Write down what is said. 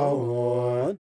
on.